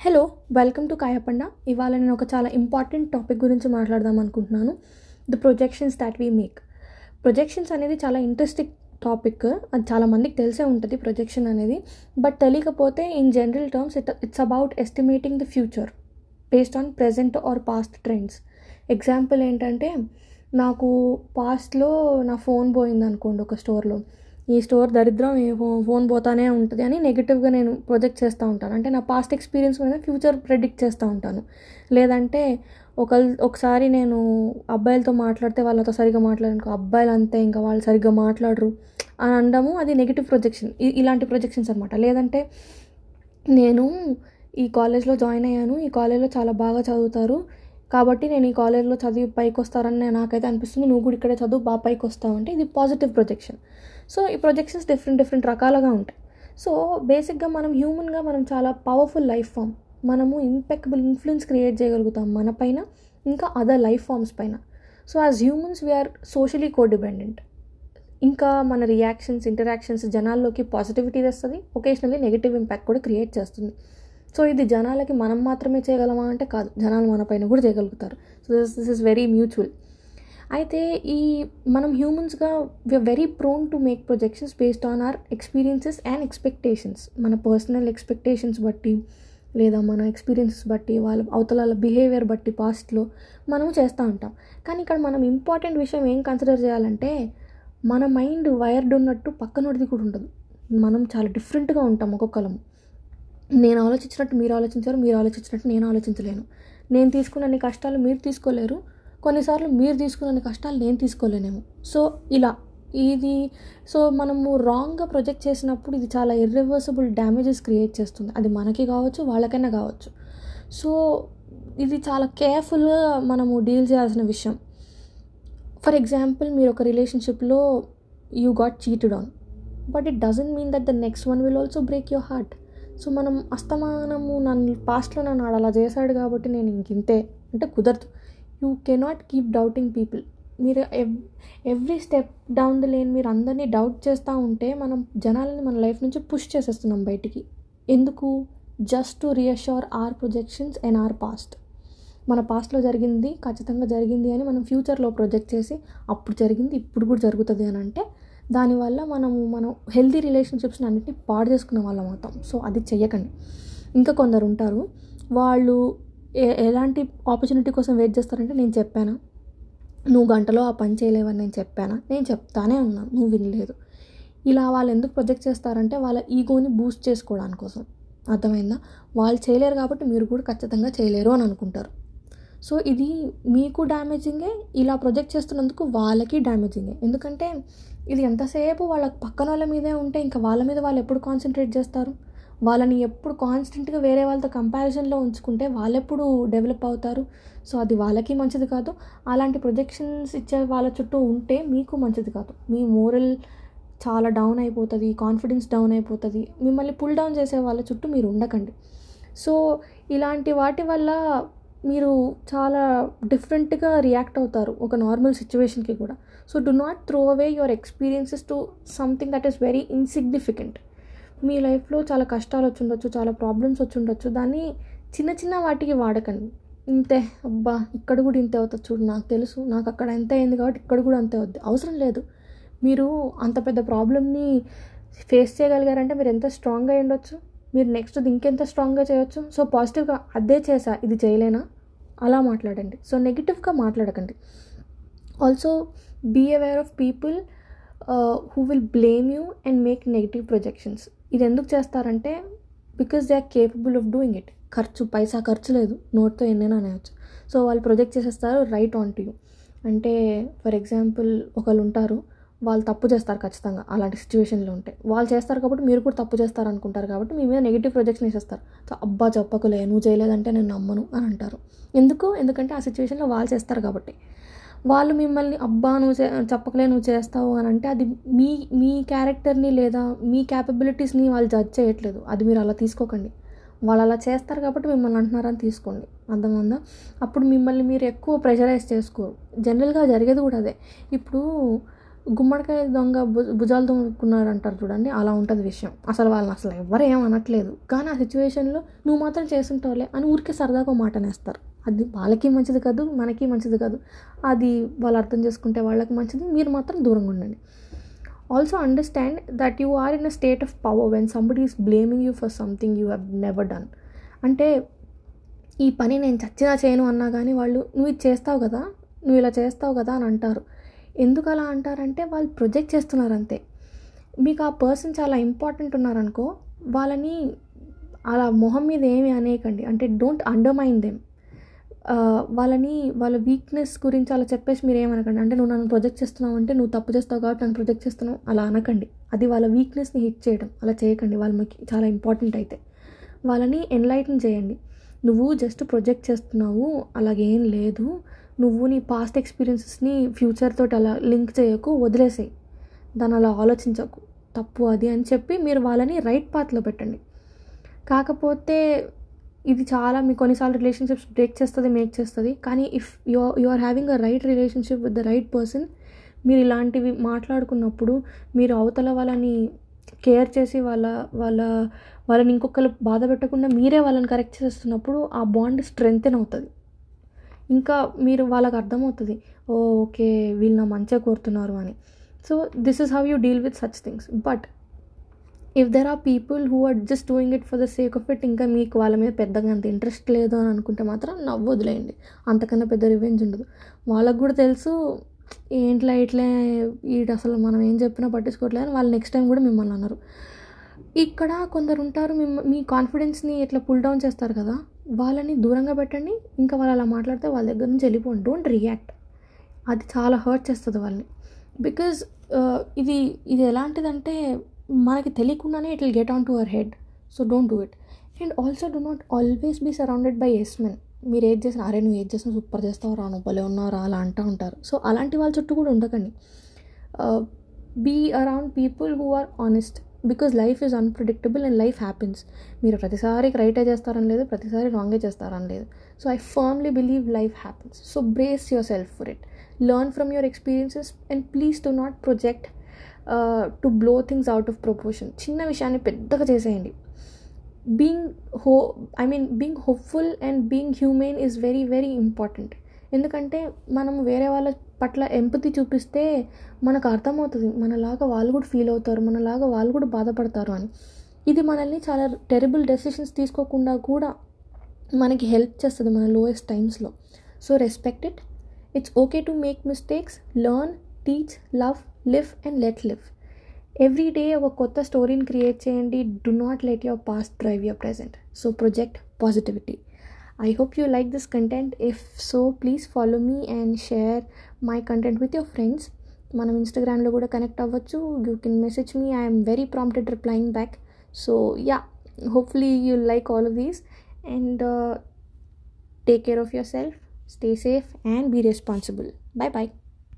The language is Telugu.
హలో వెల్కమ్ టు కాయపండ ఇవాళ నేను ఒక చాలా ఇంపార్టెంట్ టాపిక్ గురించి మాట్లాడదాం అనుకుంటున్నాను. The projections that we make projections అనేది చాలా ఇంట్రెస్టింగ్ టాపిక్ అది చాలా మందికి తెలిసే ఉంటుంది ప్రొజెక్షన్ అనేది. బట్ తెలియకపోతే in general terms it it's about estimating the future based on present or past trends example ఏంటంటే నాకు పాస్ట్లో నా ఫోన్ పోయింది అనుకోండి ఒక స్టోర్లో ఈ స్టోర్ దరిద్రం ఈ ఫోన్ ఫోన్ పోతానే ఉంటుంది అని నెగిటివ్గా నేను ప్రొజెక్ట్ చేస్తూ ఉంటాను. అంటే నా పాస్ట్ ఎక్స్పీరియన్స్ మీద ఫ్యూచర్ ప్రెడిక్ట్ చేస్తూ ఉంటాను. లేదంటే ఒక ఒకసారి నేను అబ్బాయిలతో మాట్లాడితే వాళ్ళతో సరిగ్గా మాట్లాడనుకో అబ్బాయిలు అంతే ఇంకా వాళ్ళు సరిగ్గా మాట్లాడరు అని అనడము అది నెగిటివ్ ప్రొజెక్షన్ ఇలాంటి ప్రొజెక్షన్స్ అనమాట లేదంటే నేను ఈ కాలేజ్లో జాయిన్ అయ్యాను ఈ కాలేజ్లో చాలా బాగా చదువుతారు కాబట్టి నేను ఈ కాలేజ్లో చదివి పైకి వస్తారని నాకైతే అనిపిస్తుంది. నువ్వు కూడా ఇక్కడే చదువు బాగా పైకి వస్తావు అంటే ఇది పాజిటివ్ ప్రొజెక్షన్ సో ఈ ప్రొజెక్షన్స్ డిఫరెంట్ డిఫరెంట్ రకాలుగా ఉంటాయి. సో బేసిక్గా మనం హ్యూమన్గా మనం చాలా పవర్ఫుల్ లైఫ్ ఫామ్ మనము ఇంపెక్టబుల్ ఇన్ఫ్లుయెన్స్ క్రియేట్ చేయగలుగుతాం మన పైన ఇంకా అదర్ లైఫ్ ఫామ్స్ పైన. So as humans we are socially codependent ఇంకా మన రియాక్షన్స్ ఇంటరాక్షన్స్ జనాల్లోకి పాజిటివిటీ తెస్తుంది ఒకేషనల్లీ నెగిటివ్ ఇంపాక్ట్ కూడా క్రియేట్ చేస్తుంది. సో ఇది జనాలకి మనం మాత్రమే చేయగలమా అంటే కాదు. జనాలు మన పైన కూడా చేయగలుగుతారు. So this this is very mutual అయితే ఈ మనం హ్యూమన్స్గా we are very prone to make projections based on our experiences and expectations మన పర్సనల్ ఎక్స్పెక్టేషన్స్ బట్టి లేదా మన ఎక్స్పీరియన్సెస్ బట్టి వాళ్ళ అవతలాల బిహేవియర్ బట్టి పాస్ట్లో మనము చేస్తూ ఉంటాం. కానీ ఇక్కడ మనం ఇంపార్టెంట్ విషయం ఏం కన్సిడర్ చేయాలంటే మన మైండ్ వైర్డ్ ఉన్నట్టు పక్కనోడిది కూడా ఉండదు. మనం చాలా డిఫరెంట్గా ఉంటాం ఒక్కొక్కలము. నేను ఆలోచించినట్టు మీరు ఆలోచించారు మీరు ఆలోచించినట్టు నేను ఆలోచించలేను. నేను తీసుకున్నన్ని కష్టాలు మీరు తీసుకోలేరు. కొన్నిసార్లు మీరు తీసుకున్న కష్టాలు నేను తీసుకోలేనేమో. సో ఇలా ఇది సో మనము రాంగ్గా ప్రొజెక్ట్ చేసినప్పుడు ఇది చాలా ఇర్రివర్సిబుల్ డ్యామేజెస్ క్రియేట్ చేస్తుంది. అది మనకి కావచ్చు వాళ్ళకైనా కావచ్చు. సో ఇది చాలా కేర్ఫుల్గా మనము డీల్ చేయాల్సిన విషయం. ఫర్ ఎగ్జాంపుల్ మీరు ఒక రిలేషన్షిప్లో you got cheated on but it doesn't mean that the next one will also break your heart so మనం అస్తమానము నన్ను పాస్ట్లో నన్ను అలా చేశాడు కాబట్టి నేను ఇంక ఇంతే. అంటే కుదరదు. You cannot keep doubting people మీరు ev every step down the lane మీరు అందరినీ డౌట్ చేస్తూ ఉంటే మనం జనాలని మన లైఫ్ నుంచి పుష్ చేసేస్తున్నాం బయటికి. ఎందుకు? Just to reassure our projections and our past మన పాస్ట్లో జరిగింది ఖచ్చితంగా జరిగింది అని మనం ఫ్యూచర్లో ప్రొజెక్ట్ చేసి అప్పుడు జరిగింది ఇప్పుడు కూడా జరుగుతుంది అని అంటే దానివల్ల మనము మనం హెల్తీ రిలేషన్షిప్స్ని అన్నిటిని పాడు చేసుకునే వాళ్ళం అవుతాం. సో అది చెయ్యకండి. ఇంకా కొందరు ఉంటారు వాళ్ళు ఎలాంటి ఆపర్చునిటీ కోసం వెయిట్ చేస్తారంటే నేను చెప్పాను నువ్వు గంటలో ఆ పని చేయలేవని నేను చెప్పానా నేను చెప్తానే ఉన్నాను నువ్వు వినలేదు. ఇలా వాళ్ళు ఎందుకు ప్రొజెక్ట్ చేస్తారంటే వాళ్ళ ఈగోని బూస్ట్ చేసుకోవడానికి కోసం అర్థమైందా? వాళ్ళు చేయలేరు కాబట్టి మీరు కూడా ఖచ్చితంగా చేయలేరు అని అనుకుంటారు. సో ఇది మీకు డ్యామేజింగే ఇలా ప్రొజెక్ట్ చేస్తున్నందుకు వాళ్ళకి డ్యామేజింగే ఎందుకంటే ఇది ఎంతసేపు వాళ్ళ పక్కన వాళ్ళ మీదే ఉంటే ఇంకా వాళ్ళ మీద వాళ్ళు ఎప్పుడు కాన్సన్ట్రేట్ చేస్తారు? వాళ్ళని ఎప్పుడు కాన్స్టెంట్గా వేరే వాళ్ళతో కంపారిజన్లో ఉంచుకుంటే వాళ్ళెప్పుడు డెవలప్ అవుతారు? సో అది వాళ్ళకి మంచిది కాదు. అలాంటి ప్రొజెక్షన్స్ ఇచ్చే వాళ్ళ చుట్టూ ఉంటే మీకు మంచిది కాదు. మీ మోరల్ చాలా డౌన్ అయిపోతుంది కాన్ఫిడెన్స్ డౌన్ అయిపోతుంది. మిమ్మల్ని పుల్ డౌన్ చేసే వాళ్ళ చుట్టూ మీరు ఉండకండి. సో ఇలాంటి వాటి వల్ల మీరు చాలా డిఫరెంట్గా రియాక్ట్ అవుతారు ఒక నార్మల్ సిచ్యువేషన్కి కూడా. So do not throw away your experiences to something that is very insignificant మీ లైఫ్లో చాలా కష్టాలు వచ్చుండొచ్చు చాలా ప్రాబ్లమ్స్ వచ్చిండొచ్చు దాన్ని చిన్న చిన్న వాటికి వాడకండి. ఇంతే. అబ్బా ఇక్కడ కూడా ఇంతే అవుతుంది చూడు నాకు తెలుసు. నాకు అక్కడ ఎంత అయింది కాబట్టి ఇక్కడ కూడా అంతే అవుద్ది. అవసరం లేదు. మీరు అంత పెద్ద ప్రాబ్లమ్ని ఫేస్ చేయగలిగారంటే మీరు ఎంత స్ట్రాంగ్గా ఉండొచ్చు? మీరు నెక్స్ట్ ఇంకెంత స్ట్రాంగ్గా చేయొచ్చు? సో పాజిటివ్గా అదే చేసా ఇది చేయలేనా? అలా మాట్లాడండి. సో నెగిటివ్గా మాట్లాడకండి. Also be aware of people who will blame you and make negative projections ఇది ఎందుకు చేస్తారంటే because they are capable of doing it ఖర్చు పైసా ఖర్చు లేదు. నోట్తో ఎన్నైనా అనేయచ్చు. సో వాళ్ళు ప్రొజెక్ట్ చేసేస్తారు రైట్ ఆన్ టు యూ అంటే ఫర్ ఎగ్జాంపుల్ ఒకళ్ళు ఉంటారు వాళ్ళు తప్పు చేస్తారు ఖచ్చితంగా అలాంటి సిచ్యువేషన్లో ఉంటే. వాళ్ళు చేస్తారు కాబట్టి మీరు కూడా తప్పు చేస్తారు అనుకుంటారు కాబట్టి మీ మీద నెగిటివ్ ప్రొజెక్షన్ వేసేస్తారు. సో అబ్బా చెప్పకులే నువ్వు చేయలేదంటే నేను నమ్మను అని అంటారు. ఎందుకు? ఎందుకంటే ఆ సిచ్యువేషన్లో వాళ్ళు చేస్తారు కాబట్టి. వాళ్ళు మిమ్మల్ని అబ్బా నువ్వు చెప్పకలే నువ్వు చేస్తావు అని అంటే అది మీ మీ క్యారెక్టర్ని లేదా మీ క్యాపబిలిటీస్ని వాళ్ళు జడ్జ్ చేయట్లేదు. అది మీరు అలా తీసుకోకండి. వాళ్ళు అలా చేస్తారు కాబట్టి మిమ్మల్ని అంటున్నారని తీసుకోండి. అర్థమైందా? అప్పుడు మిమ్మల్ని మీరు ఎక్కువ ప్రెషరైజ్ చేసుకోరు. జనరల్గా జరిగేది కూడా అదే. ఇప్పుడు గుమ్మడికాయ దొంగ భుజాలు దొంగకున్నారు అంటారు చూడండి అలా ఉంటుంది విషయం. అసలు వాళ్ళని అసలు ఎవరు ఏం అనట్లేదు. కానీ ఆ సిచ్యువేషన్లో నువ్వు మాత్రం చేస్తుంటావులే అని ఊరికే సరదాగా మాటనేస్తారు అది వాళ్ళకి మంచిది కాదు మనకి మంచిది కాదు. అది వాళ్ళు అర్థం చేసుకుంటే వాళ్ళకి మంచిది మీరు మాత్రం దూరంగా ఉండండి. Also understand that you are in a state of power when somebody is blaming you for something you have never done అంటే ఈ పని నేను చచ్చినా చేయను అన్నా కానీ వాళ్ళు నువ్వు ఇది చేస్తావు కదా నువ్వు ఇలా చేస్తావు కదా అని అంటారు. ఎందుకు అలా అంటారంటే వాళ్ళు ప్రొజెక్ట్ చేస్తున్నారు అంతే మీకు ఆ పర్సన్ చాలా ఇంపార్టెంట్ ఉన్నారనుకో వాళ్ళని అలా మొహం మీద ఏమి అనేయకండి. అంటే డోంట్ అండర్మైన్ దెమ్. వాళ్ళని వాళ్ళ వీక్నెస్ గురించి అలా చెప్పేసి మీరు ఏమనకండి. అంటే నువ్వు నన్ను ప్రొజెక్ట్ చేస్తున్నావు అంటే నువ్వు తప్పు చేస్తావు కాబట్టి నన్ను ప్రొజెక్ట్ చేస్తున్నావు అలా అనకండి. అది వాళ్ళ వీక్నెస్ని హిట్ చేయడం. అలా చేయకండి. వాళ్ళు మీకు చాలా ఇంపార్టెంట్ అయితే. వాళ్ళని ఎన్లైటన్ చేయండి. నువ్వు జస్ట్ ప్రొజెక్ట్ చేస్తున్నావు అలాగేం లేదు. నువ్వు నీ పాస్ట్ ఎక్స్పీరియన్సెస్ని ఫ్యూచర్ తోటి అలా లింక్ చేయకు వదిలేసేయి. దాన్ని అలా ఆలోచించకు. తప్పు అది అని చెప్పి మీరు వాళ్ళని రైట్ పాత్లో పెట్టండి. కాకపోతే ఇది చాలా మీ కొన్నిసార్లు రిలేషన్షిప్స్ బ్రేక్ చేస్తుంది మేక్ చేస్తుంది. కానీ if you you are having a right relationship with the right person మీరు ఇలాంటివి మాట్లాడుకున్నప్పుడు మీరు అవతల వాళ్ళని కేర్ చేసి వాళ్ళ వాళ్ళ వాళ్ళని ఇంకొకరు బాధ పెట్టకుండా మీరే వాళ్ళని కరెక్ట్ చేస్తున్నప్పుడు ఆ బాండ్ స్ట్రెంగ్తెన్ అవుతుంది. ఇంకా మీరు వాళ్ళకి అర్థమవుతుంది ఓ ఓకే వీళ్ళు నా మంచిగా కోరుతున్నారు అని. So this is how you deal with such things but if there are people who are just doing it for the sake of it ఇంకా మీకు వాళ్ళ మీద పెద్దగా అంత ఇంట్రెస్ట్ లేదు అని అనుకుంటే మాత్రం నవ్వు వదిలేయండి అంతకన్నా పెద్ద రివెంజ్ ఉండదు. వాళ్ళకు కూడా తెలుసు ఏంట్లా ఇట్లే వీటి అసలు మనం ఏం చెప్పినా పట్టించుకోవట్లేదు అని వాళ్ళు నెక్స్ట్ టైం కూడా మిమ్మల్ని అన్నారు ఇక్కడ కొందరు ఉంటారు మిమ్మ మీ కాన్ఫిడెన్స్ని ఇట్లా పుల్ డౌన్ చేస్తారు కదా. వాళ్ళని దూరంగా పెట్టండి. ఇంకా వాళ్ళు అలా మాట్లాడితే వాళ్ళ దగ్గర నుంచి వెళ్ళిపోండి. డోంట్ రియాక్ట్ అది చాలా హర్ట్ చేస్తుంది వాళ్ళని. బికాజ్ uh, ఇది ఇది ఎలాంటిదంటే మనకి తెలియకుండానే it will get on to our head so don't do it and also do not always be surrounded by yes men మీరు ఏది చేసినా అరే నువ్వు ఏది చేసినా సూపర్ చేస్తావు రా నువ్వు భలే ఉన్నావు రా అలా అంటూ ఉంటారు. సో అలాంటి వాళ్ళ చుట్టూ కూడా ఉండకండి. Be around people who are honest because life is unpredictable and life happens మీరు ప్రతిసారి రైటే చేస్తారని లేదు ప్రతిసారి రాంగే చేస్తారని లేదు. So I firmly believe life happens so brace yourself for it learn from your experiences and please do not project to blow things out of proportion చిన్న విషయాన్ని పెద్దగా చేసేయండి. బీయింగ్ హో I mean being hopeful and being human is very very important ఎందుకంటే మనం వేరే వాళ్ళ పట్ల ఎంపతి చూపిస్తే మనకు అర్థమవుతుంది. మనలాగా వాళ్ళు కూడా ఫీల్ అవుతారు. మనలాగా వాళ్ళు కూడా బాధపడతారు అని. ఇది మనల్ని చాలా టెరబుల్ డెసిషన్స్ తీసుకోకుండా కూడా మనకి హెల్ప్ చేస్తుంది మన లోయెస్ట్ టైమ్స్లో so respect it it's okay to make mistakes learn teach love live and let live every day ఒక కొత్త స్టోరీని క్రియేట్ చేయండి. Do not let your past drive your present so project positivity I hope you like this content. If so, please follow me and share my content with your friends. మనం ఇన్స్టాగ్రామ్లో కూడా కనెక్ట్ అవ్వచ్చు you can message me I'm very prompted replying back so yeah hopefully you like all of these and take care of yourself stay safe and be responsible bye bye